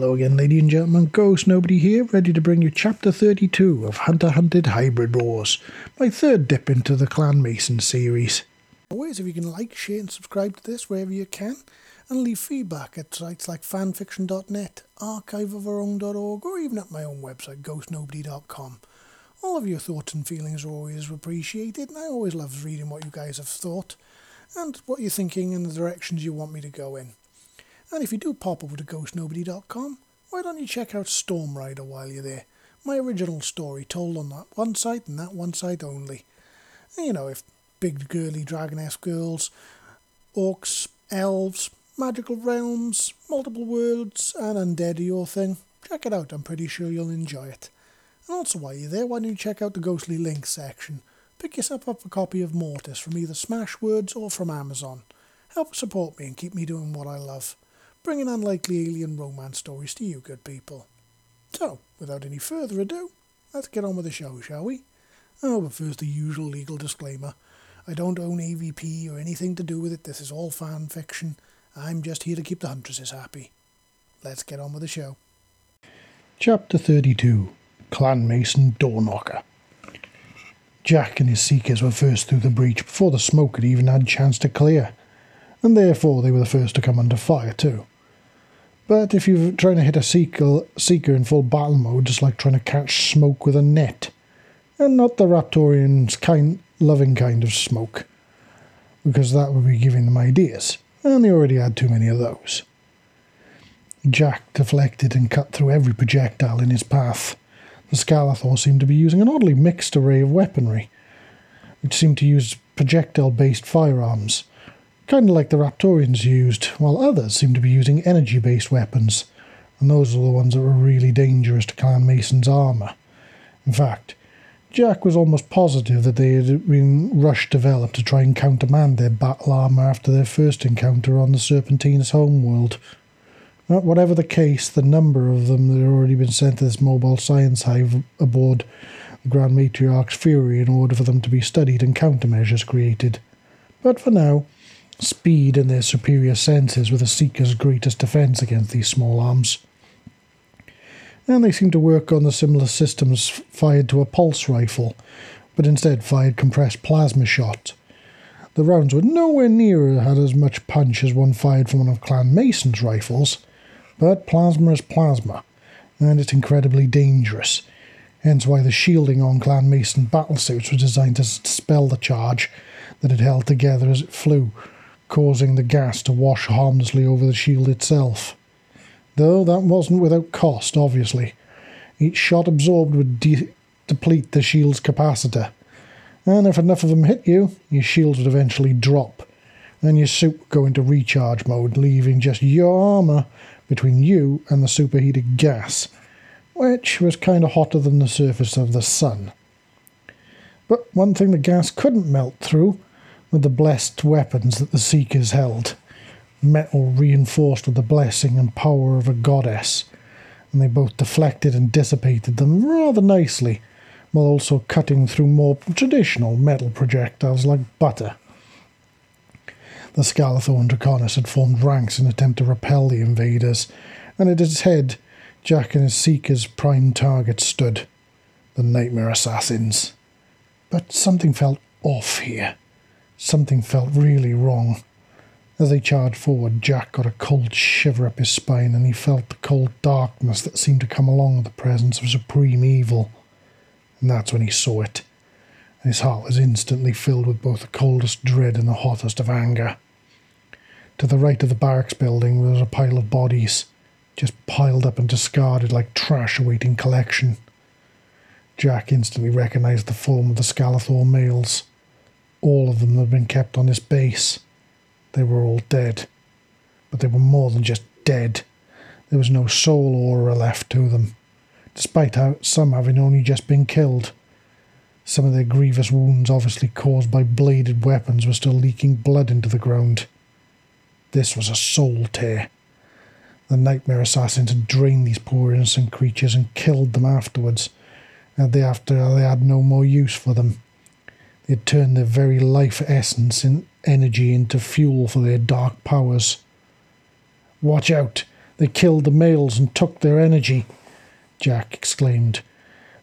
Hello again, ladies and gentlemen. Ghost Nobody here, ready to bring you Chapter 32 of Hunter Hunted Hybrid Wars, my third dip into the Clan Mason series. Always, if you can like, share, and subscribe to this wherever you can, and leave feedback at sites like fanfiction.net, archiveofourown.org, or even at my own website, ghostnobody.com. All of your thoughts and feelings are always appreciated, and I always love reading what you guys have thought, and what you're thinking and the directions you want me to go in. And if you do pop over to ghostnobody.com, why don't you check out Storm Rider while you're there? My original story told on that one site and that one site only. And you know, if big girly dragoness girls, orcs, elves, magical realms, multiple worlds, and undead are your thing, check it out. I'm pretty sure you'll enjoy it. And also, while you're there, why don't you check out the Ghostly Links section? Pick yourself up a copy of Mortis from either Smashwords or from Amazon. Help support me and keep me doing what I love bringing unlikely alien romance stories to you good people. So, without any further ado, let's get on with the show, shall we? Oh, but first the usual legal disclaimer. I don't own AVP or anything to do with it. This is all fan fiction. I'm just here to keep the huntresses happy. Let's get on with the show. Chapter 32 Clan Mason Door Knocker. Jack and his seekers were first through the breach before the smoke had even had a chance to clear, and therefore they were the first to come under fire too. But if you're trying to hit a seeker, seeker in full battle mode, it's like trying to catch smoke with a net, and not the Raptorian's kind, loving kind of smoke, because that would be giving them ideas, and they already had too many of those. Jack deflected and cut through every projectile in his path. The Skalathor seemed to be using an oddly mixed array of weaponry, which seemed to use projectile based firearms kind of like the Raptorians used, while others seem to be using energy based weapons, and those are the ones that were really dangerous to Clan Mason's armour. In fact, Jack was almost positive that they had been rush developed to try and countermand their battle armour after their first encounter on the Serpentine's homeworld. Whatever the case, the number of them that had already been sent to this mobile science hive aboard the Grand Matriarch's Fury in order for them to be studied and countermeasures created. But for now, Speed and their superior senses were the Seeker's greatest defense against these small arms. And they seemed to work on the similar systems fired to a pulse rifle, but instead fired compressed plasma shot. The rounds were nowhere near had as much punch as one fired from one of Clan Mason's rifles, but plasma is plasma, and it's incredibly dangerous. Hence why the shielding on Clan Mason battlesuits was designed to dispel the charge that it held together as it flew, causing the gas to wash harmlessly over the shield itself. Though that wasn't without cost, obviously. Each shot absorbed would de- deplete the shield's capacitor, and if enough of them hit you, your shield would eventually drop, and your suit would go into recharge mode, leaving just your armour between you and the superheated gas, which was kind of hotter than the surface of the sun. But one thing the gas couldn't melt through with the blessed weapons that the Seekers held, metal reinforced with the blessing and power of a goddess, and they both deflected and dissipated them rather nicely, while also cutting through more traditional metal projectiles like butter. The Skalathor and Draconis had formed ranks in attempt to repel the invaders, and at its head, Jack and his Seekers' prime target stood the Nightmare Assassins. But something felt off here. Something felt really wrong. As they charged forward, Jack got a cold shiver up his spine, and he felt the cold darkness that seemed to come along with the presence of supreme evil. And that's when he saw it. And his heart was instantly filled with both the coldest dread and the hottest of anger. To the right of the barracks building was a pile of bodies, just piled up and discarded like trash awaiting collection. Jack instantly recognized the form of the Skalathor males. All of them had been kept on this base. They were all dead. But they were more than just dead. There was no soul aura left to them, despite how some having only just been killed. Some of their grievous wounds, obviously caused by bladed weapons, were still leaking blood into the ground. This was a soul tear. The nightmare assassins had drained these poor innocent creatures and killed them afterwards, and they after they had no more use for them. They had turned their very life essence and energy into fuel for their dark powers. Watch out! They killed the males and took their energy, Jack exclaimed,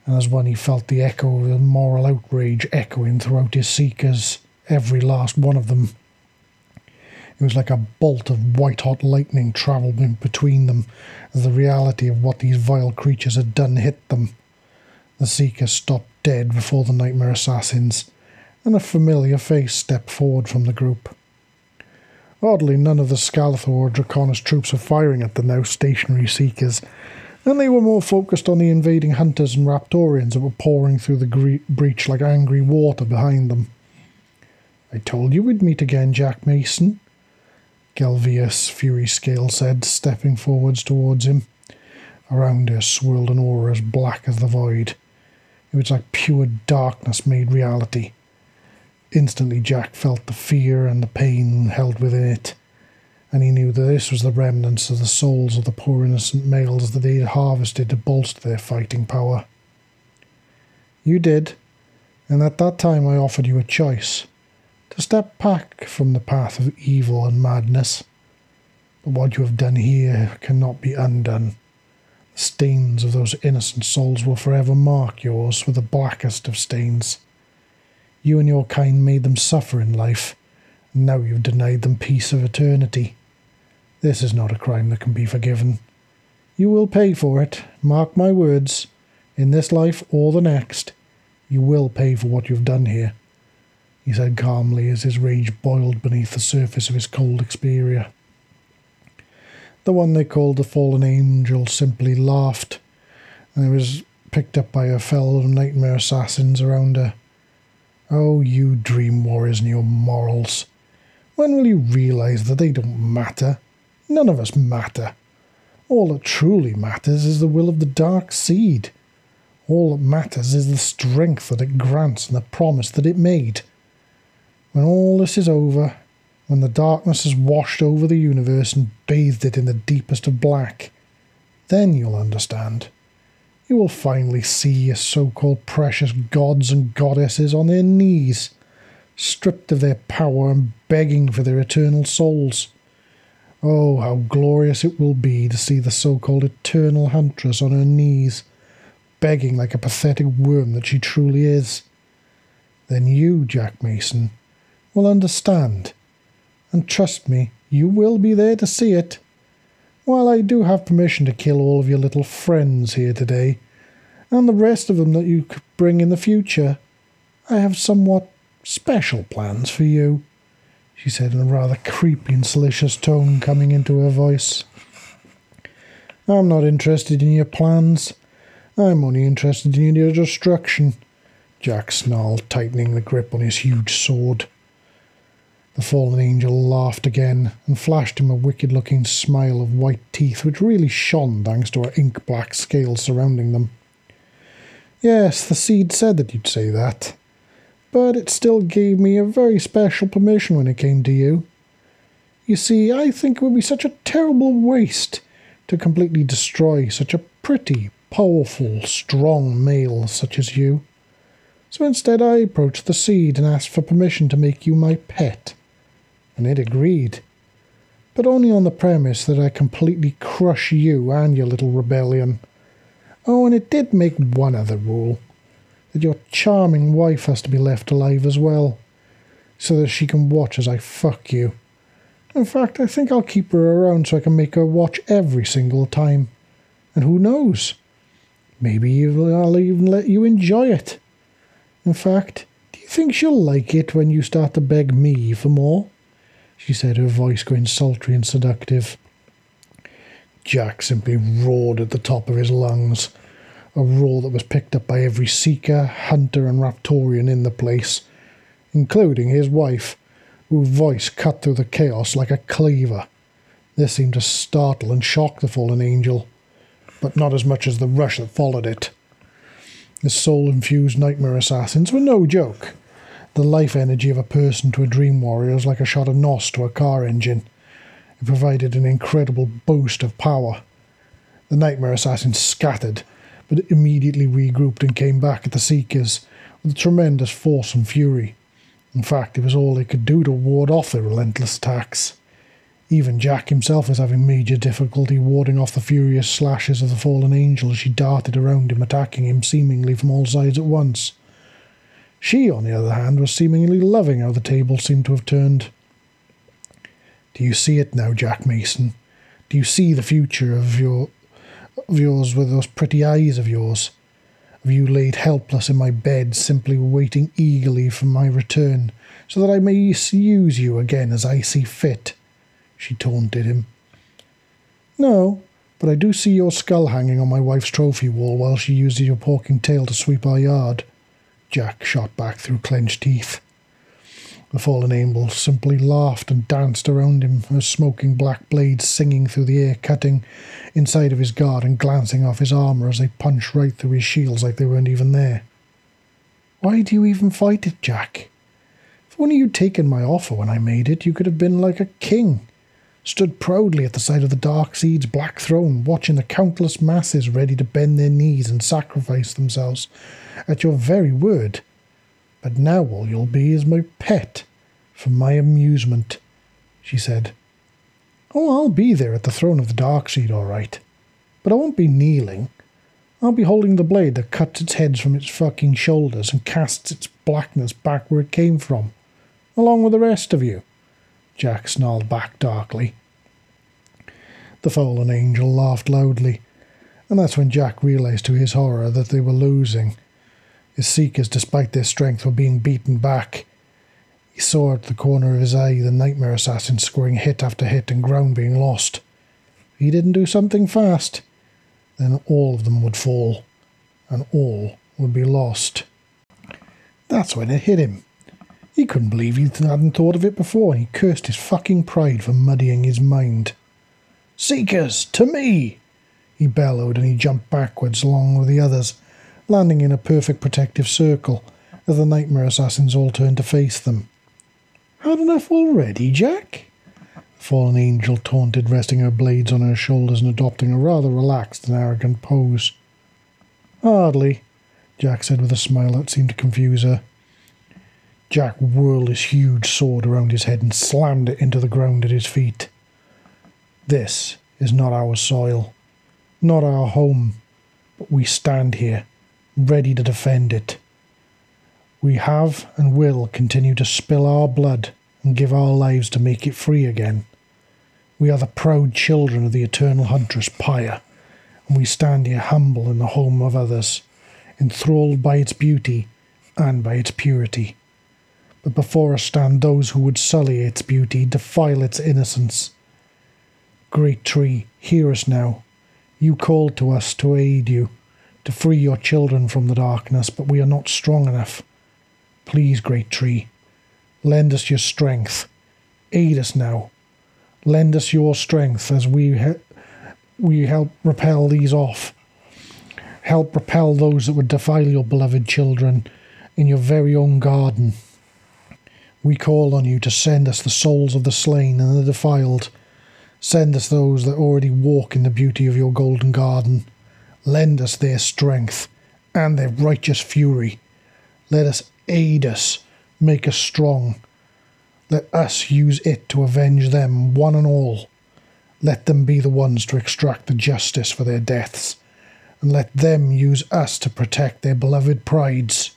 and as one he felt the echo of the moral outrage echoing throughout his seekers, every last one of them. It was like a bolt of white hot lightning travelling between them as the reality of what these vile creatures had done hit them. The Seekers stopped dead before the Nightmare Assassins, and a familiar face stepped forward from the group. Oddly, none of the Scalathor or Draconis troops were firing at the now stationary Seekers, and they were more focused on the invading hunters and Raptorians that were pouring through the gre- breach like angry water behind them. I told you we'd meet again, Jack Mason, Gelvius Fury Scale said, stepping forwards towards him. Around her swirled an aura as black as the void. It was like pure darkness made reality. Instantly, Jack felt the fear and the pain held within it, and he knew that this was the remnants of the souls of the poor innocent males that they had harvested to bolster their fighting power. You did, and at that time I offered you a choice to step back from the path of evil and madness. But what you have done here cannot be undone. The stains of those innocent souls will forever mark yours with the blackest of stains. You and your kind made them suffer in life, now you've denied them peace of eternity. This is not a crime that can be forgiven. You will pay for it, mark my words, in this life or the next. You will pay for what you've done here, he said calmly as his rage boiled beneath the surface of his cold exterior. The one they called the fallen angel simply laughed, and it was picked up by a fellow nightmare assassins around her. Oh, you dream warriors and your morals. When will you realize that they don't matter? None of us matter. All that truly matters is the will of the dark seed. All that matters is the strength that it grants and the promise that it made. When all this is over, when the darkness has washed over the universe and bathed it in the deepest of black, then you'll understand you will finally see your so called precious gods and goddesses on their knees, stripped of their power and begging for their eternal souls. Oh, how glorious it will be to see the so called eternal huntress on her knees, begging like a pathetic worm that she truly is. Then you, Jack Mason, will understand. And trust me, you will be there to see it. While I do have permission to kill all of your little friends here today, and the rest of them that you could bring in the future, I have somewhat special plans for you, she said in a rather creepy and salacious tone coming into her voice. I'm not interested in your plans. I'm only interested in your destruction, Jack snarled, tightening the grip on his huge sword. The fallen angel laughed again and flashed him a wicked looking smile of white teeth which really shone thanks to her ink black scales surrounding them. Yes, the seed said that you'd say that, but it still gave me a very special permission when it came to you. You see, I think it would be such a terrible waste to completely destroy such a pretty, powerful, strong male such as you. So instead, I approached the seed and asked for permission to make you my pet and it agreed. But only on the premise that I completely crush you and your little rebellion. Oh, and it did make one other rule that your charming wife has to be left alive as well, so that she can watch as I fuck you. In fact, I think I'll keep her around so I can make her watch every single time. And who knows? Maybe I'll even let you enjoy it. In fact, do you think she'll like it when you start to beg me for more? She said, her voice going sultry and seductive. Jack simply roared at the top of his lungs, a roar that was picked up by every seeker, hunter, and raptorian in the place, including his wife, whose voice cut through the chaos like a cleaver. This seemed to startle and shock the fallen angel, but not as much as the rush that followed it. The soul infused nightmare assassins were no joke. The life energy of a person to a dream warrior is like a shot of NOS to a car engine. It provided an incredible boost of power. The nightmare assassins scattered, but immediately regrouped and came back at the Seekers with tremendous force and fury. In fact, it was all they could do to ward off their relentless attacks. Even Jack himself was having major difficulty warding off the furious slashes of the fallen angel as she darted around him, attacking him seemingly from all sides at once. She, on the other hand, was seemingly loving how the tables seemed to have turned. Do you see it now, Jack Mason? Do you see the future of your of yours with those pretty eyes of yours? Have you laid helpless in my bed, simply waiting eagerly for my return, so that I may use you again as I see fit? She taunted him. No, but I do see your skull hanging on my wife's trophy wall while she uses your porking tail to sweep our yard. Jack shot back through clenched teeth. The fallen angel simply laughed and danced around him, her smoking black blades singing through the air, cutting inside of his guard and glancing off his armour as they punched right through his shields like they weren't even there. Why do you even fight it, Jack? If only you'd taken my offer when I made it, you could have been like a king, stood proudly at the side of the Dark Seed's black throne, watching the countless masses ready to bend their knees and sacrifice themselves at your very word. But now all you'll be is my pet, for my amusement, she said. Oh, I'll be there at the throne of the Dark Seed, all right. But I won't be kneeling. I'll be holding the blade that cuts its heads from its fucking shoulders and casts its blackness back where it came from, along with the rest of you. Jack snarled back darkly. The fallen angel laughed loudly, and that's when Jack realized to his horror that they were losing. His seekers, despite their strength, were being beaten back. He saw at the corner of his eye the nightmare assassin scoring hit after hit and ground being lost. If he didn't do something fast, then all of them would fall, and all would be lost. That's when it hit him. He couldn't believe he hadn't thought of it before, and he cursed his fucking pride for muddying his mind. Seekers, to me! He bellowed, and he jumped backwards along with the others, landing in a perfect protective circle as the nightmare assassins all turned to face them. Had enough already, Jack? The fallen angel taunted, resting her blades on her shoulders and adopting a rather relaxed and arrogant pose. Hardly, Jack said with a smile that seemed to confuse her. Jack whirled his huge sword around his head and slammed it into the ground at his feet. This is not our soil, not our home, but we stand here, ready to defend it. We have and will continue to spill our blood and give our lives to make it free again. We are the proud children of the eternal huntress Pyre, and we stand here humble in the home of others, enthralled by its beauty and by its purity. But before us stand those who would sully its beauty, defile its innocence. Great tree, hear us now. You called to us to aid you to free your children from the darkness, but we are not strong enough. Please, great tree, lend us your strength. Aid us now. Lend us your strength as we he- we help repel these off. Help repel those that would defile your beloved children in your very own garden. We call on you to send us the souls of the slain and the defiled. Send us those that already walk in the beauty of your golden garden. Lend us their strength and their righteous fury. Let us aid us, make us strong. Let us use it to avenge them, one and all. Let them be the ones to extract the justice for their deaths, and let them use us to protect their beloved prides.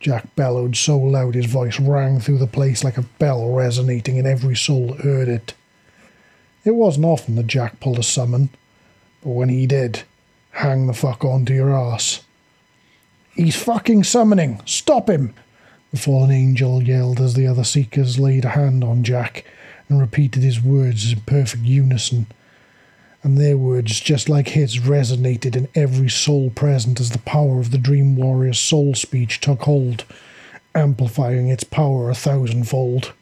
Jack bellowed so loud his voice rang through the place like a bell resonating in every soul that heard it. It wasn't often that Jack pulled a summon, but when he did, hang the fuck onto your ass. He's fucking summoning! Stop him! The fallen angel yelled as the other seekers laid a hand on Jack and repeated his words in perfect unison. And their words, just like his, resonated in every soul present as the power of the Dream Warrior's soul speech took hold, amplifying its power a thousandfold.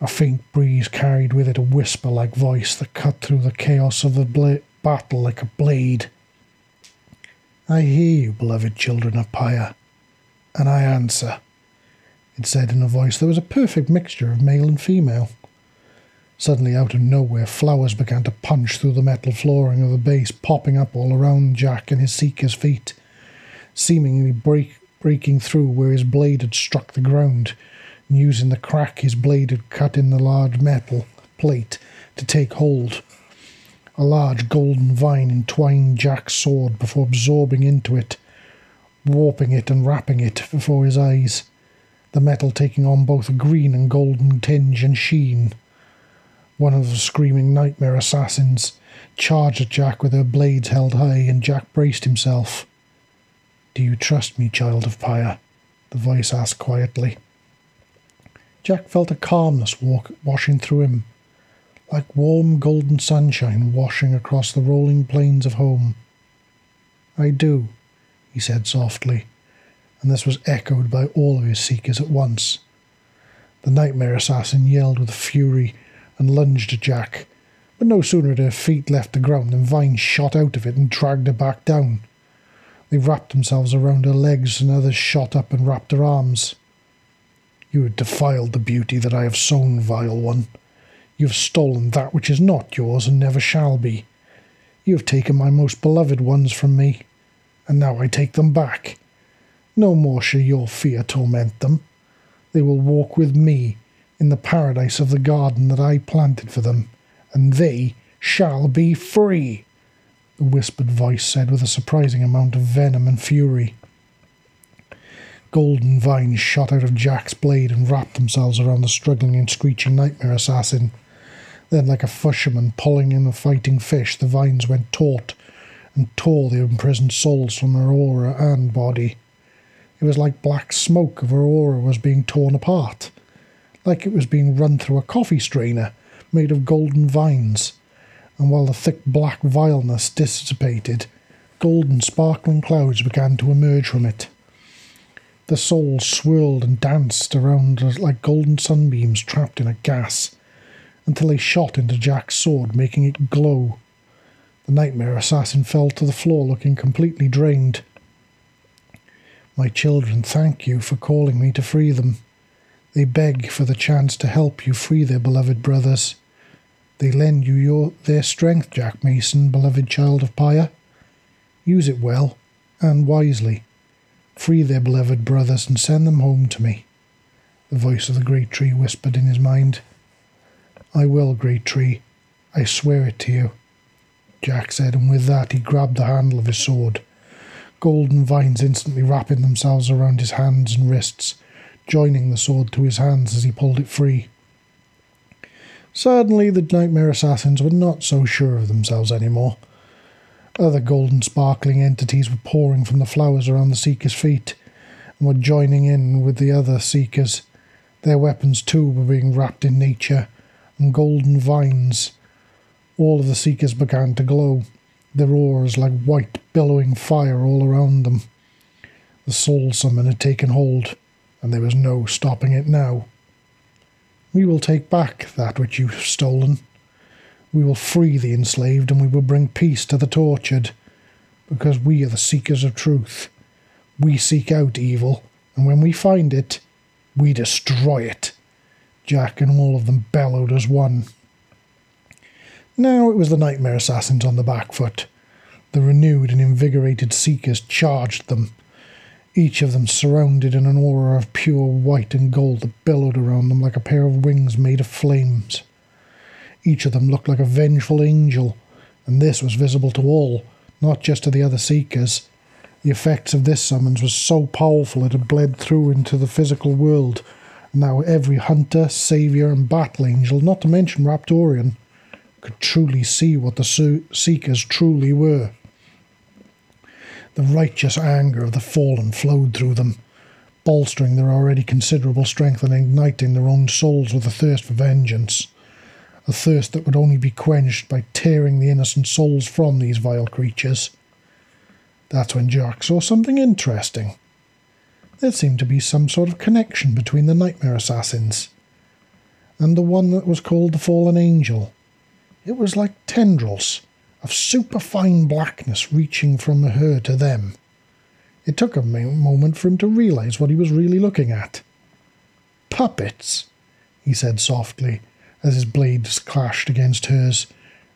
A faint breeze carried with it a whisper like voice that cut through the chaos of the bla- battle like a blade. I hear you, beloved children of Pyre, and I answer, it said in a voice that was a perfect mixture of male and female. Suddenly, out of nowhere, flowers began to punch through the metal flooring of the base, popping up all around Jack and his seeker's feet, seemingly break, breaking through where his blade had struck the ground, and using the crack his blade had cut in the large metal plate to take hold. A large golden vine entwined Jack's sword before absorbing into it, warping it and wrapping it before his eyes, the metal taking on both a green and golden tinge and sheen. One of the screaming nightmare assassins charged at Jack with her blades held high, and Jack braced himself. Do you trust me, child of Pyre? the voice asked quietly. Jack felt a calmness walk, washing through him, like warm golden sunshine washing across the rolling plains of home. I do, he said softly, and this was echoed by all of his seekers at once. The nightmare assassin yelled with fury and lunged at Jack, but no sooner had her feet left the ground than Vine shot out of it and dragged her back down. They wrapped themselves around her legs, and others shot up and wrapped her arms. You have defiled the beauty that I have sown, vile one. You have stolen that which is not yours and never shall be. You have taken my most beloved ones from me, and now I take them back. No more shall your fear torment them. They will walk with me in the paradise of the garden that I planted for them, and they shall be free, the whispered voice said with a surprising amount of venom and fury. Golden vines shot out of Jack's blade and wrapped themselves around the struggling and screeching nightmare assassin. Then, like a fisherman pulling in a fighting fish, the vines went taut and tore the imprisoned souls from her aura and body. It was like black smoke of her aura was being torn apart, like it was being run through a coffee strainer made of golden vines. And while the thick black vileness dissipated, golden sparkling clouds began to emerge from it. The souls swirled and danced around like golden sunbeams trapped in a gas, until they shot into Jack's sword, making it glow. The nightmare assassin fell to the floor looking completely drained. My children thank you for calling me to free them. They beg for the chance to help you free their beloved brothers. They lend you your their strength, Jack Mason, beloved child of Pyre. Use it well and wisely. Free their beloved brothers and send them home to me. The voice of the great tree whispered in his mind. I will, great tree. I swear it to you. Jack said, and with that he grabbed the handle of his sword. Golden vines instantly wrapping themselves around his hands and wrists, joining the sword to his hands as he pulled it free. Suddenly, the nightmare assassins were not so sure of themselves anymore. Other golden sparkling entities were pouring from the flowers around the Seeker's feet and were joining in with the other Seekers. Their weapons too were being wrapped in nature and golden vines. All of the Seekers began to glow, their auras like white, billowing fire all around them. The Soul Summon had taken hold, and there was no stopping it now. We will take back that which you've stolen, we will free the enslaved and we will bring peace to the tortured, because we are the seekers of truth. We seek out evil, and when we find it, we destroy it. Jack and all of them bellowed as one. Now it was the nightmare assassins on the back foot. The renewed and invigorated seekers charged them, each of them surrounded in an aura of pure white and gold that billowed around them like a pair of wings made of flames. Each of them looked like a vengeful angel, and this was visible to all, not just to the other seekers. The effects of this summons was so powerful it had bled through into the physical world. Now every hunter, savior, and battle angel, not to mention Raptorian, could truly see what the seekers truly were. The righteous anger of the fallen flowed through them, bolstering their already considerable strength and igniting their own souls with a thirst for vengeance a thirst that would only be quenched by tearing the innocent souls from these vile creatures. That's when Jack saw something interesting. There seemed to be some sort of connection between the nightmare assassins and the one that was called the fallen angel. It was like tendrils of superfine blackness reaching from her to them. It took a moment for him to realize what he was really looking at. Puppets, he said softly, as his blades clashed against hers,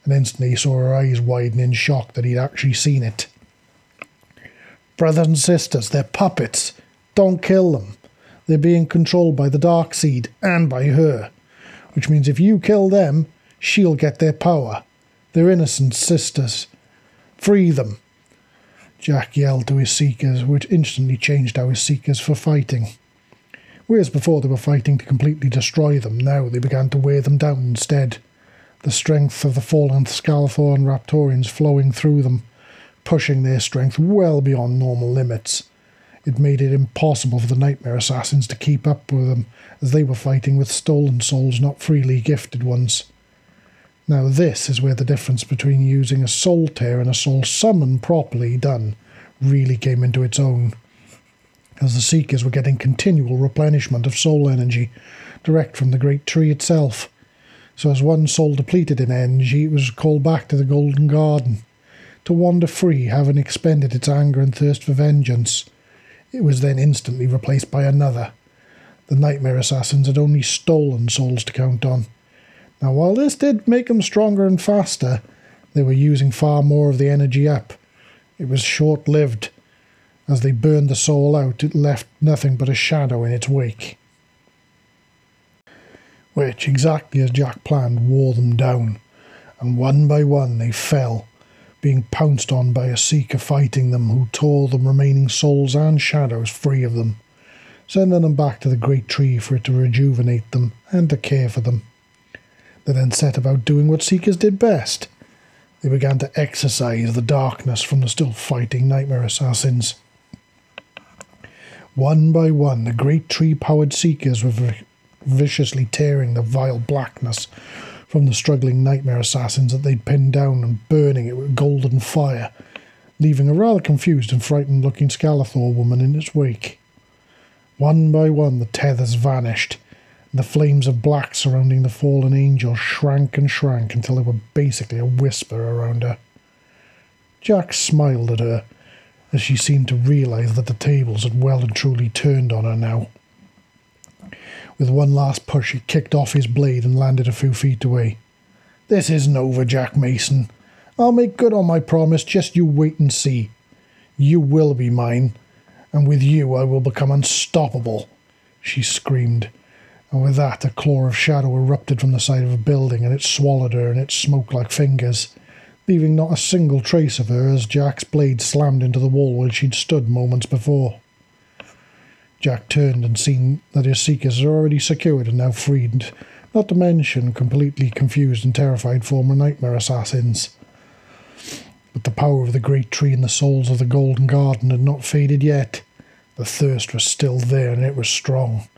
and instantly he saw her eyes widen in shock that he'd actually seen it. Brothers and sisters, they're puppets. Don't kill them. They're being controlled by the Dark Seed and by her. which means if you kill them, she'll get their power. They're innocent sisters. Free them. Jack yelled to his seekers, which instantly changed our seekers for fighting. Whereas before they were fighting to completely destroy them, now they began to wear them down instead. The strength of the fallen and Raptorians flowing through them, pushing their strength well beyond normal limits. It made it impossible for the Nightmare Assassins to keep up with them, as they were fighting with stolen souls, not freely gifted ones. Now, this is where the difference between using a soul tear and a soul summon properly done really came into its own, as the Seekers were getting continual replenishment of soul energy direct from the great tree itself. So, as one soul depleted in energy, it was called back to the Golden Garden to wander free, having expended its anger and thirst for vengeance. It was then instantly replaced by another. The Nightmare Assassins had only stolen souls to count on. Now, while this did make them stronger and faster, they were using far more of the energy up. It was short lived. As they burned the soul out, it left nothing but a shadow in its wake. Which, exactly as Jack planned, wore them down, and one by one they fell, being pounced on by a seeker fighting them who tore the remaining souls and shadows free of them, sending them back to the great tree for it to rejuvenate them and to care for them. They then set about doing what seekers did best. They began to exorcise the darkness from the still fighting nightmare assassins. One by one, the great tree powered seekers were viciously tearing the vile blackness from the struggling nightmare assassins that they'd pinned down and burning it with golden fire, leaving a rather confused and frightened looking Skalathor woman in its wake. One by one, the tethers vanished, the flames of black surrounding the fallen angel shrank and shrank until they were basically a whisper around her. Jack smiled at her as she seemed to realize that the tables had well and truly turned on her now. With one last push, he kicked off his blade and landed a few feet away. This isn't over, Jack Mason. I'll make good on my promise, just you wait and see. You will be mine, and with you I will become unstoppable, she screamed. And with that, a claw of shadow erupted from the side of a building, and it swallowed her, and it smoked like fingers, leaving not a single trace of her as Jack's blade slammed into the wall where she'd stood moments before. Jack turned and seen that his seekers had already secured and now freed, not to mention completely confused and terrified former nightmare assassins. But the power of the great tree and the souls of the Golden Garden had not faded yet. The thirst was still there, and it was strong.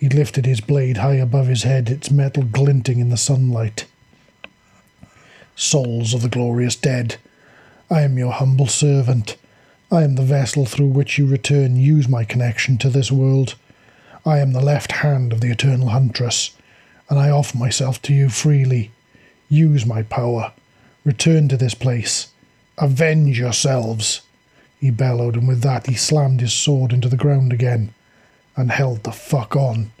He lifted his blade high above his head, its metal glinting in the sunlight. Souls of the glorious dead, I am your humble servant. I am the vessel through which you return use my connection to this world. I am the left hand of the eternal huntress, and I offer myself to you freely. Use my power. Return to this place. Avenge yourselves. He bellowed, and with that he slammed his sword into the ground again, and held the fuck on.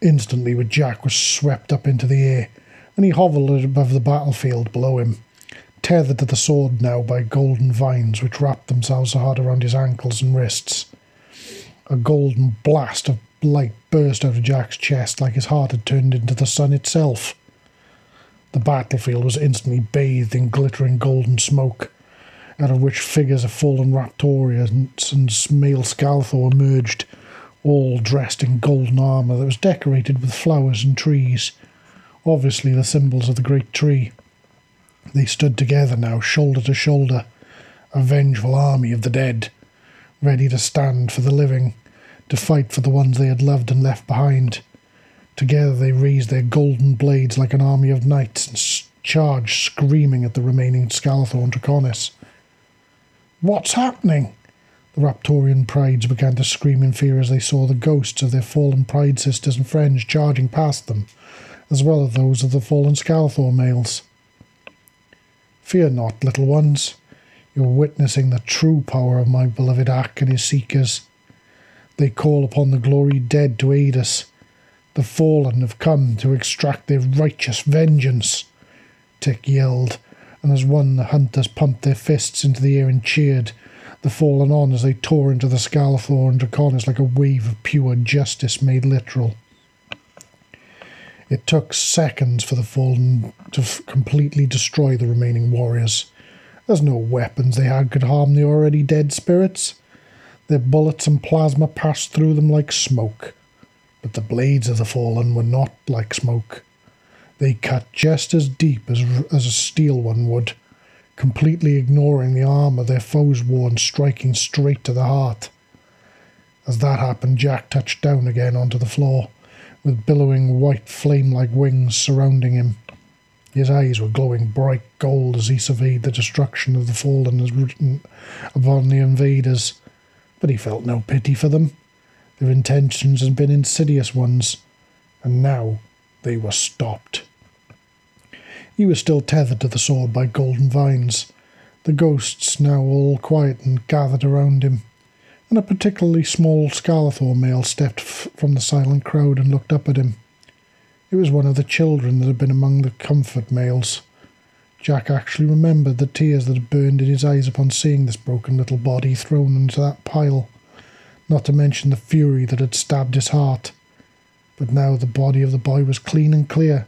Instantly, with Jack was swept up into the air, and he hovered above the battlefield below him tethered to the sword now by golden vines which wrapped themselves hard around his ankles and wrists. A golden blast of light burst out of Jack's chest like his heart had turned into the sun itself. The battlefield was instantly bathed in glittering golden smoke, out of which figures of fallen Raptorians and male Skalathor emerged, all dressed in golden armour that was decorated with flowers and trees, obviously the symbols of the great tree. They stood together now, shoulder to shoulder, a vengeful army of the dead, ready to stand for the living, to fight for the ones they had loved and left behind. Together they raised their golden blades like an army of knights and charged, screaming at the remaining and Draconis. What's happening? Raptorian prides began to scream in fear as they saw the ghosts of their fallen pride sisters and friends charging past them, as well as those of the fallen Skalathor males. Fear not, little ones. You're witnessing the true power of my beloved Jack and his seekers. They call upon the glory dead to aid us. The fallen have come to extract their righteous vengeance. Tick yelled, and as one the hunters pumped their fists into the air and cheered, the fallen on as they tore into the Skalathor and Draconis like a wave of pure justice made literal. It took seconds for the fallen to f- completely destroy the remaining warriors. There's no weapons they had could harm the already dead spirits. Their bullets and plasma passed through them like smoke. But the blades of the fallen were not like smoke. They cut just as deep as, as a steel one would, completely ignoring the armour their foes wore and striking straight to the heart. As that happened, Jack touched down again onto the floor, with billowing white flame like wings surrounding him. His eyes were glowing bright gold as he surveyed the destruction of the fallen as written upon the invaders, but he felt no pity for them. Their intentions had been insidious ones, and now they were stopped. He was still tethered to the sword by golden vines, the ghosts now all quiet and gathered around him, and a particularly small Scalathor male stepped f- from the silent crowd and looked up at him. It was one of the children that had been among the comfort males. Jack actually remembered the tears that had burned in his eyes upon seeing this broken little body thrown into that pile, not to mention the fury that had stabbed his heart. But now the body of the boy was clean and clear.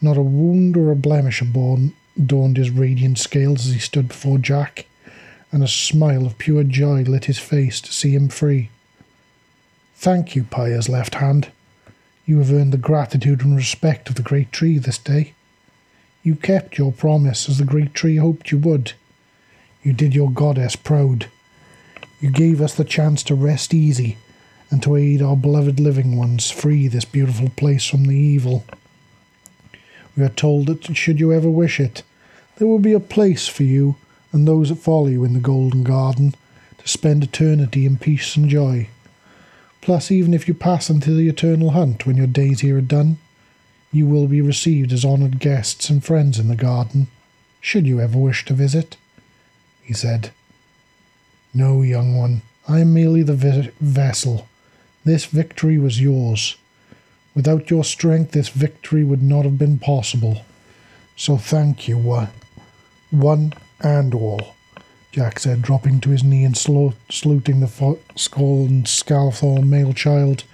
Not a wound or a blemish adorned his radiant scales as he stood before Jack, and a smile of pure joy lit his face to see him free. Thank you, Pyre's left hand. You have earned the gratitude and respect of the great tree this day. You kept your promise as the great tree hoped you would. You did your goddess proud. You gave us the chance to rest easy and to aid our beloved living ones free this beautiful place from the evil. We are told that should you ever wish it, there will be a place for you and those that follow you in the golden garden to spend eternity in peace and joy. Plus, even if you pass into the eternal hunt when your days here are done, you will be received as honoured guests and friends in the garden, should you ever wish to visit, he said. No, young one, I am merely the v- vessel. This victory was yours. Without your strength, this victory would not have been possible. So thank you, one, one and all. Jack said, dropping to his knee and saluting the fo- skull and Scalathor male child,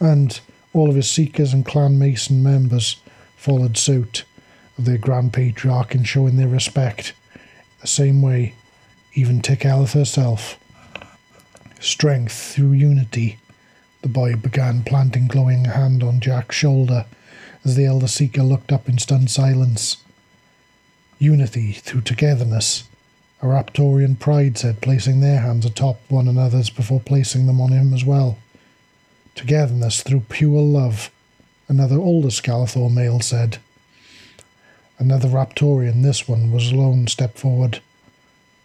and all of his Seekers and Clan Mason members followed suit of their Grand Patriarch in showing their respect. The same way, even Tikeleth herself. Strength through unity, the boy began, planting glowing hand on Jack's shoulder as the elder Seeker looked up in stunned silence. Unity through togetherness, a Raptorian pride said, placing their hands atop one another's before placing them on him as well. Togetherness through pure love, another older Scalathor male said. Another Raptorian, this one, was alone, stepped forward.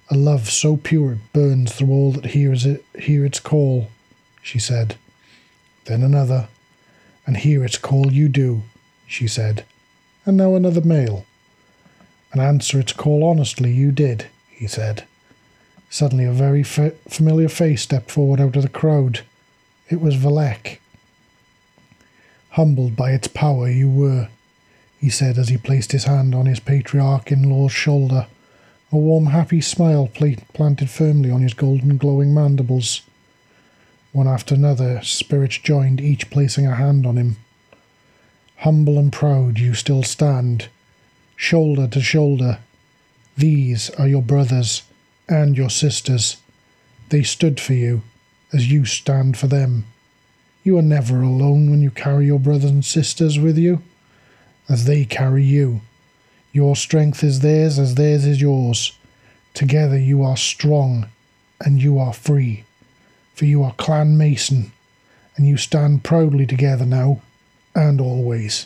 A love so pure it burns through all that hears it hear its call, she said. Then another, and hear its call you do, she said. And now another male. And answer its call honestly you did, he said. Suddenly, a very fa- familiar face stepped forward out of the crowd. It was Valek. Humbled by its power, you were, he said as he placed his hand on his patriarch in law's shoulder. A warm, happy smile pl- planted firmly on his golden, glowing mandibles. One after another, spirits joined, each placing a hand on him. Humble and proud, you still stand, shoulder to shoulder, these are your brothers and your sisters. They stood for you as you stand for them. You are never alone when you carry your brothers and sisters with you, as they carry you. Your strength is theirs as theirs is yours. Together you are strong and you are free, for you are Clan Mason, and you stand proudly together now and always.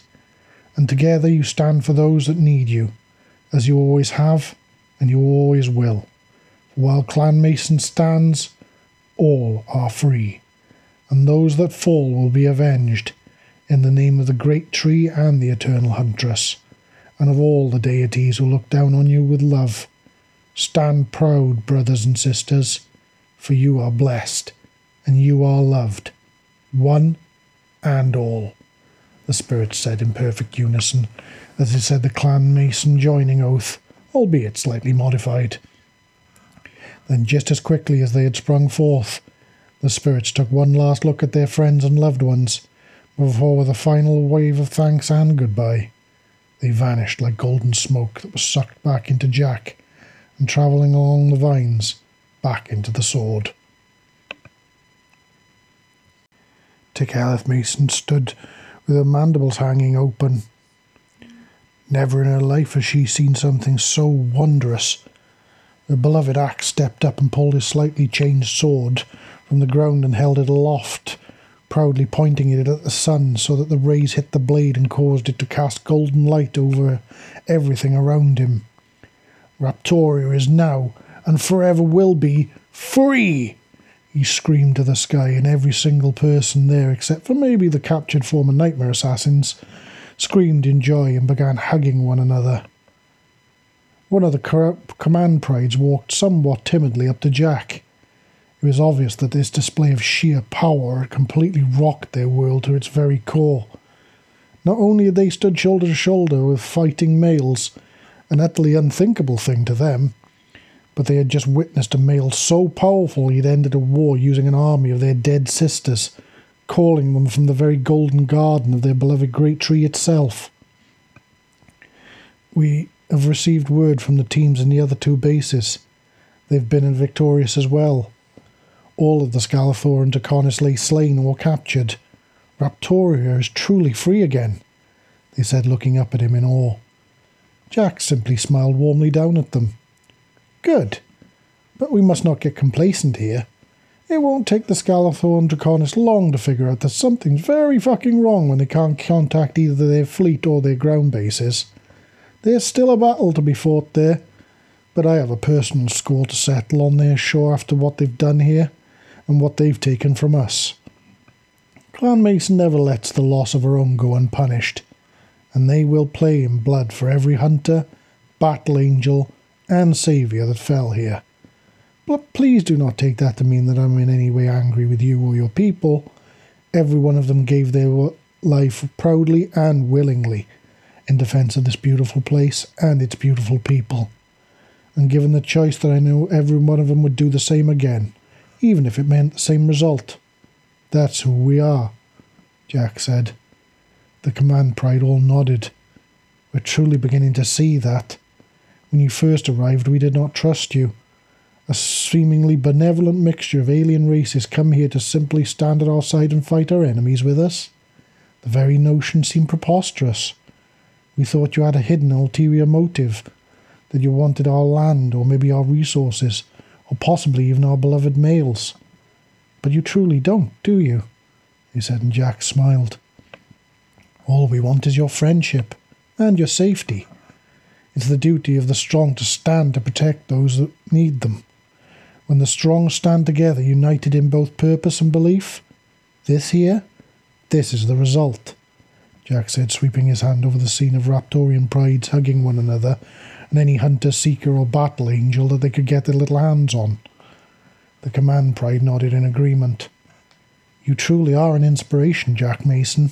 And together you stand for those that need you, as you always have and you always will. For while Clan Mason stands, all are free, and those that fall will be avenged in the name of the great tree and the eternal huntress, and of all the deities who look down on you with love. Stand proud, brothers and sisters, for you are blessed, and you are loved, one and all. The spirits said in perfect unison, as they said the clan mason joining oath albeit slightly modified. Then, just as quickly as they had sprung forth, the spirits took one last look at their friends and loved ones before, with a final wave of thanks and goodbye, they vanished like golden smoke that was sucked back into Jack and travelling along the vines back into the sword. Tick Mason stood with her mandibles hanging open. Never in her life has she seen something so wondrous. Her beloved axe stepped up and pulled his slightly changed sword from the ground and held it aloft, proudly pointing it at the sun so that the rays hit the blade and caused it to cast golden light over everything around him. Raptoria is now, and forever will be, free! He screamed to the sky, and every single person there, except for maybe the captured former nightmare assassins, screamed in joy and began hugging one another. One of the command prides walked somewhat timidly up to Jack. It was obvious that this display of sheer power had completely rocked their world to its very core. Not only had they stood shoulder to shoulder with fighting males, an utterly unthinkable thing to them, but they had just witnessed a male so powerful he had ended a war using an army of their dead sisters, calling them from the very golden garden of their beloved great tree itself. We have received word from the teams in the other two bases. They've been victorious as well. All of the Skalathor and Draconis lay slain or captured. Raptoria is truly free again, they said, looking up at him in awe. Jack simply smiled warmly down at them. Good. But we must not get complacent here. It won't take the Skalathor and Draconis long to figure out that something's very fucking wrong when they can't contact either their fleet or their ground bases. There's still a battle to be fought there, but I have a personal score to settle on their shore after what they've done here and what they've taken from us. Clan Mason never lets the loss of her own go unpunished, and they will play in blood for every hunter, battle angel, and saviour that fell here. But please do not take that to mean that I'm in any way angry with you or your people. Every one of them gave their life proudly and willingly in defence of this beautiful place and its beautiful people. And given the choice that I know every one of them would do the same again, even if it meant the same result. That's who we are, Jack said. The command pride all nodded. We're truly beginning to see that. When you first arrived, we did not trust you. A seemingly benevolent mixture of alien races come here to simply stand at our side and fight our enemies with us. The very notion seemed preposterous. We thought you had a hidden ulterior motive, that you wanted our land or maybe our resources, or possibly even our beloved males. But you truly don't, do you? He said, and Jack smiled. All we want is your friendship and your safety. It's the duty of the strong to stand to protect those that need them. When the strong stand together, united in both purpose and belief, this here, this is the result. Jack said, sweeping his hand over the scene of Raptorian prides hugging one another and any hunter, seeker, or battle angel that they could get their little hands on. The command pride nodded in agreement. You truly are an inspiration, Jack Mason.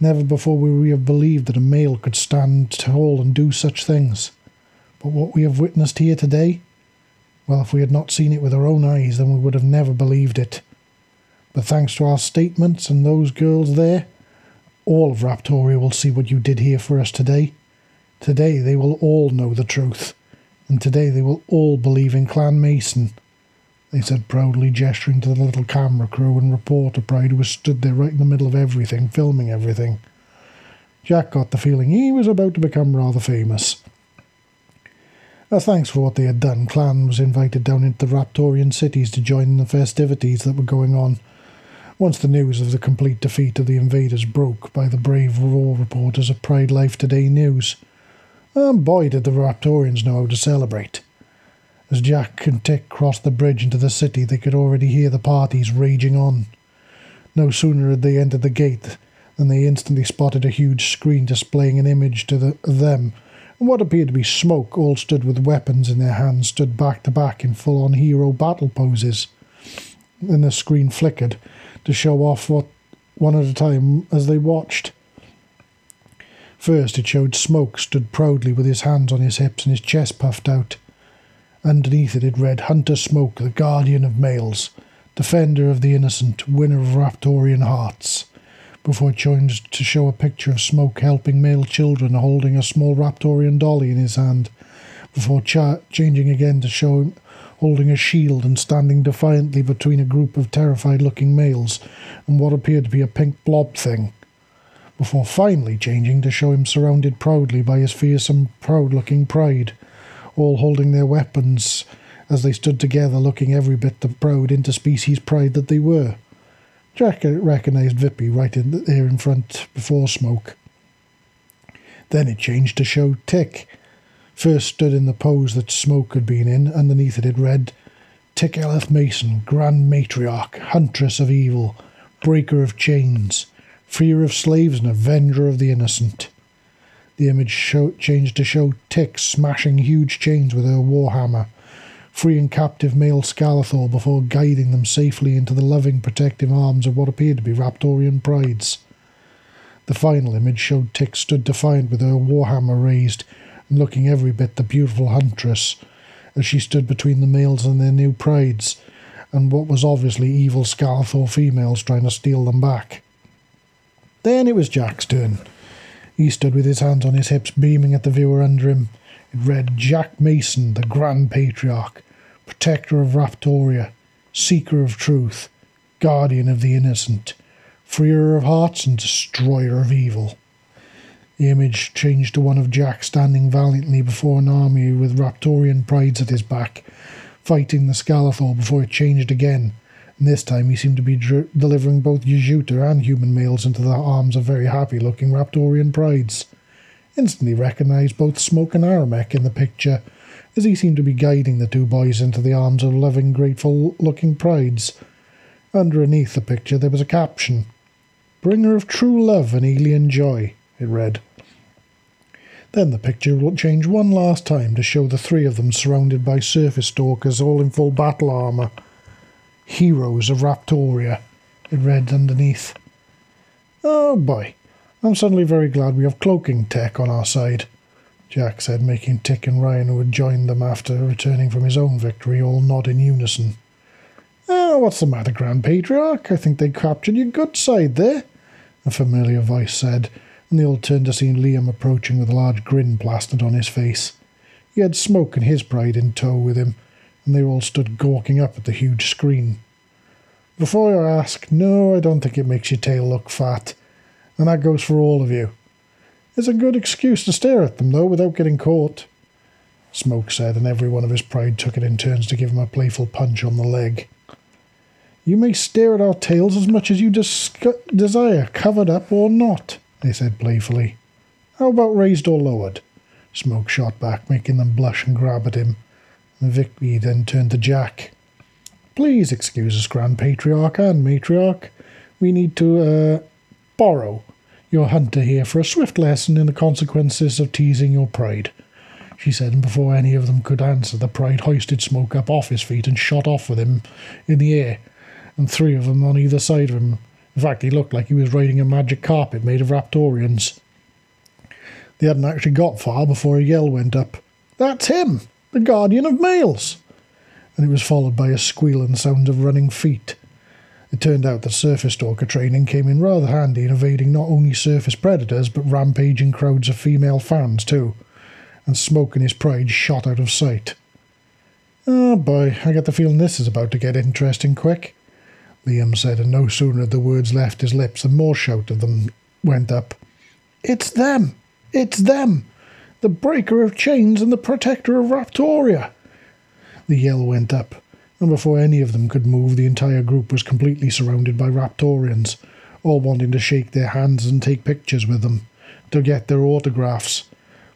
Never before would we have believed that a male could stand tall and do such things. But what we have witnessed here today, well, if we had not seen it with our own eyes, then we would have never believed it. But thanks to our statements and those girls there, all of Raptoria will see what you did here for us today. Today they will all know the truth, and today they will all believe in Clan Mason they said proudly, gesturing to the little camera crew and reporter pride who was stood there right in the middle of everything, filming everything. Jack got the feeling he was about to become rather famous. As thanks for what they had done, Clan was invited down into the Raptorian cities to join in the festivities that were going on. Once the news of the complete defeat of the invaders broke by the brave war reporters of Pride Life Today News, and boy did the Raptorians know how to celebrate. As Jack and Tick crossed the bridge into the city, they could already hear the parties raging on. No sooner had they entered the gate than they instantly spotted a huge screen displaying an image to the, them, and what appeared to be smoke, all stood with weapons in their hands, stood back to back in full on hero battle poses. Then the screen flickered to show off what one at a time as they watched. First, it showed Smoke stood proudly with his hands on his hips and his chest puffed out. Underneath it, it read Hunter Smoke, the guardian of males, defender of the innocent, winner of Raptorian hearts. before it changed to show a picture of Smoke helping male children holding a small Raptorian dolly in his hand, before cha- changing again to show him holding a shield and standing defiantly between a group of terrified looking males and what appeared to be a pink blob thing, before finally changing to show him surrounded proudly by his fearsome, proud looking pride, all holding their weapons as they stood together looking every bit the proud interspecies pride that they were. Jack recognised Vippy right in there in front before Smoke. Then it changed to show Tick, first stood in the pose that Smoke had been in. Underneath it, it read, Tick Ellith Mason, Grand Matriarch, Huntress of Evil, Breaker of Chains, Freer of Slaves, and Avenger of the Innocent. The image show, changed to show Tick smashing huge chains with her warhammer, freeing captive male Skalathor before guiding them safely into the loving, protective arms of what appeared to be Raptorian prides. The final image showed Tick stood defiant with her warhammer raised and looking every bit the beautiful huntress as she stood between the males and their new prides and what was obviously evil Skalathor females trying to steal them back. Then it was Jack's turn. He stood with his hands on his hips, beaming at the viewer under him. It read Jack Mason, the Grand Patriarch, Protector of Raptoria, Seeker of Truth, Guardian of the Innocent, Freer of Hearts, and Destroyer of Evil. The image changed to one of Jack standing valiantly before an army with Raptorian prides at his back, fighting the Skalathor before it changed again, this time he seemed to be delivering both Yajuta and human males into the arms of very happy looking Raptorian prides. Instantly recognised both Smoke and Aramek in the picture, as he seemed to be guiding the two boys into the arms of loving, grateful looking prides. Underneath the picture there was a caption Bringer of true love and alien joy, it read. Then the picture will change one last time to show the three of them surrounded by surface stalkers, all in full battle armour. Heroes of Raptoria, it read underneath. Oh boy, I'm suddenly very glad we have cloaking tech on our side, Jack said, making Tick and Ryan, who had joined them after returning from his own victory, all nod in unison. Oh, what's the matter, Grand Patriarch? I think they captured your good side there, a familiar voice said, and they all turned to see Liam approaching with a large grin plastered on his face. He had Smoke and his pride in tow with him, and they all stood gawking up at the huge screen. Before you ask, no, I don't think it makes your tail look fat, and that goes for all of you. It's a good excuse to stare at them, though, without getting caught. Smoke said, and every one of his pride took it in turns to give him a playful punch on the leg. You may stare at our tails as much as you dis- desire, covered up or not, they said playfully. How about raised or lowered? Smoke shot back, making them blush and grab at him. And Vicky then turned to Jack. Please excuse us, Grand Patriarch and Matriarch. We need to, uh, borrow your hunter here for a swift lesson in the consequences of teasing your pride, she said, and before any of them could answer, the pride hoisted Smoke up off his feet and shot off with him in the air, and three of them on either side of him in fact, he looked like he was riding a magic carpet made of Raptorians. They hadn't actually got far before a yell went up. That's him! The guardian of males! And it was followed by a squeal and sound of running feet. It turned out that surface stalker training came in rather handy in evading not only surface predators but rampaging crowds of female fans too, and Smoke and his pride shot out of sight. Oh boy, I get the feeling this is about to get interesting quick. Liam said, and no sooner had the words left his lips than more shout of them went up. It's them! It's them! The breaker of chains and the protector of Raptoria! The yell went up, and before any of them could move, the entire group was completely surrounded by Raptorians, all wanting to shake their hands and take pictures with them, to get their autographs.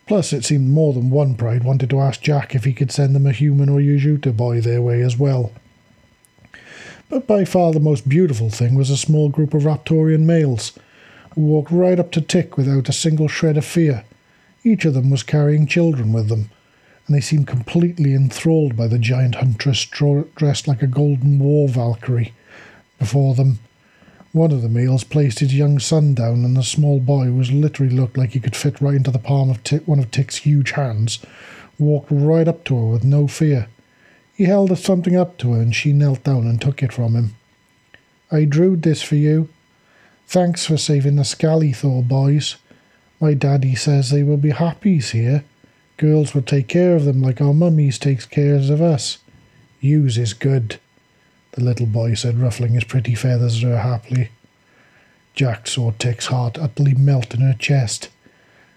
Plus, it seemed more than one pride wanted to ask Jack if he could send them a human or Yajuta boy their way as well. But by far the most beautiful thing was a small group of Raptorian males, who walked right up to Tick without a single shred of fear. Each of them was carrying children with them, and they seemed completely enthralled by the giant huntress dressed like a golden war Valkyrie. Before them, one of the males placed his young son down, and the small boy, who literally looked like he could fit right into the palm of one of Tick's huge hands, walked right up to her with no fear. He held something up to her, and she knelt down and took it from him. I drew this for you. Thanks for saving the Skalathor boys. My daddy says they will be happies here. Eh? Girls will take care of them like our mummies takes care of us. Use is good, the little boy said, ruffling his pretty feathers at her happily. Jack saw Tick's heart utterly melt in her chest.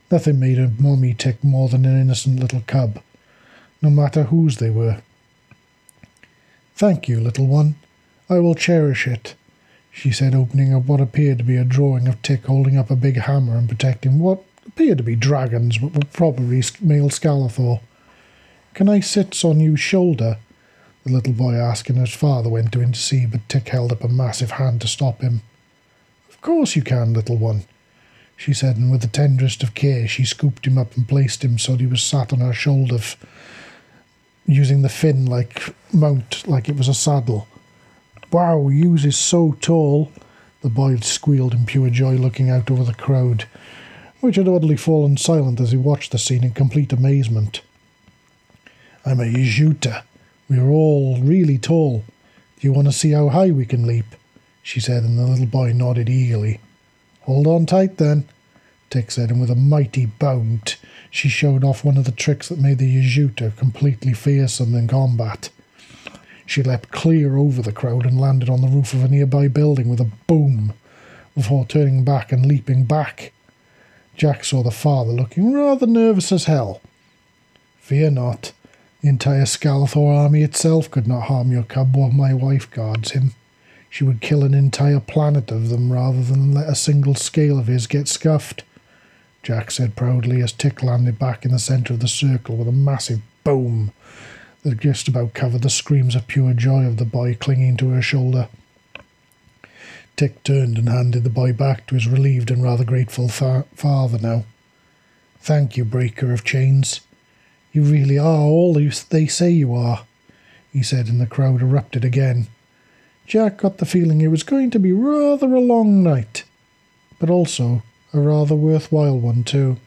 Nothing made her mummy tick more than an innocent little cub, no matter whose they were. Thank you, little one. I will cherish it, she said, opening up what appeared to be a drawing of Tick holding up a big hammer and protecting what appeared to be dragons, but were probably male Skalathor. Can I sit on you's shoulder? The little boy asked, and his father went to intercede, but Tick held up a massive hand to stop him. Of course you can, little one, she said, and with the tenderest of care she scooped him up and placed him so that he was sat on her shoulder, using the fin like mount, like it was a saddle. Wow, Hughes is so tall, the boy squealed in pure joy, looking out over the crowd, which had oddly fallen silent as he watched the scene in complete amazement. I'm a Yajuta. We are all really tall. Do you want to see how high we can leap? she said, and the little boy nodded eagerly. Hold on tight then, Tick said, and with a mighty bound she showed off one of the tricks that made the Yajuta completely fearsome in combat. She leapt clear over the crowd and landed on the roof of a nearby building with a boom, before turning back and leaping back. Jack saw the father looking rather nervous as hell. Fear not. The entire Skalathor army itself could not harm your cub while my wife guards him. She would kill an entire planet of them rather than let a single scale of his get scuffed. Jack said proudly as Tick landed back in the centre of the circle with a massive boom that just about covered the screams of pure joy of the boy clinging to her shoulder. Tick turned and handed the boy back to his relieved and rather grateful fa- father now. Thank you, breaker of chains. You really are all they say you are, he said, and the crowd erupted again. Jack got the feeling it was going to be rather a long night, but also a rather worthwhile one, too.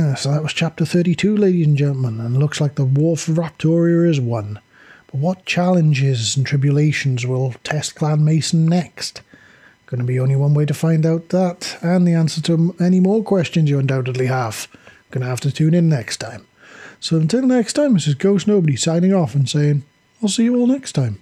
Yeah, so that was chapter 32, ladies and gentlemen, and looks like the War for Raptoria is won. But what challenges and tribulations will test Clan Mason next? Going to be only one way to find out that, and the answer to any more questions you undoubtedly have. Going to have to tune in next time. So until next time, this is Ghost Nobody signing off and saying, I'll see you all next time.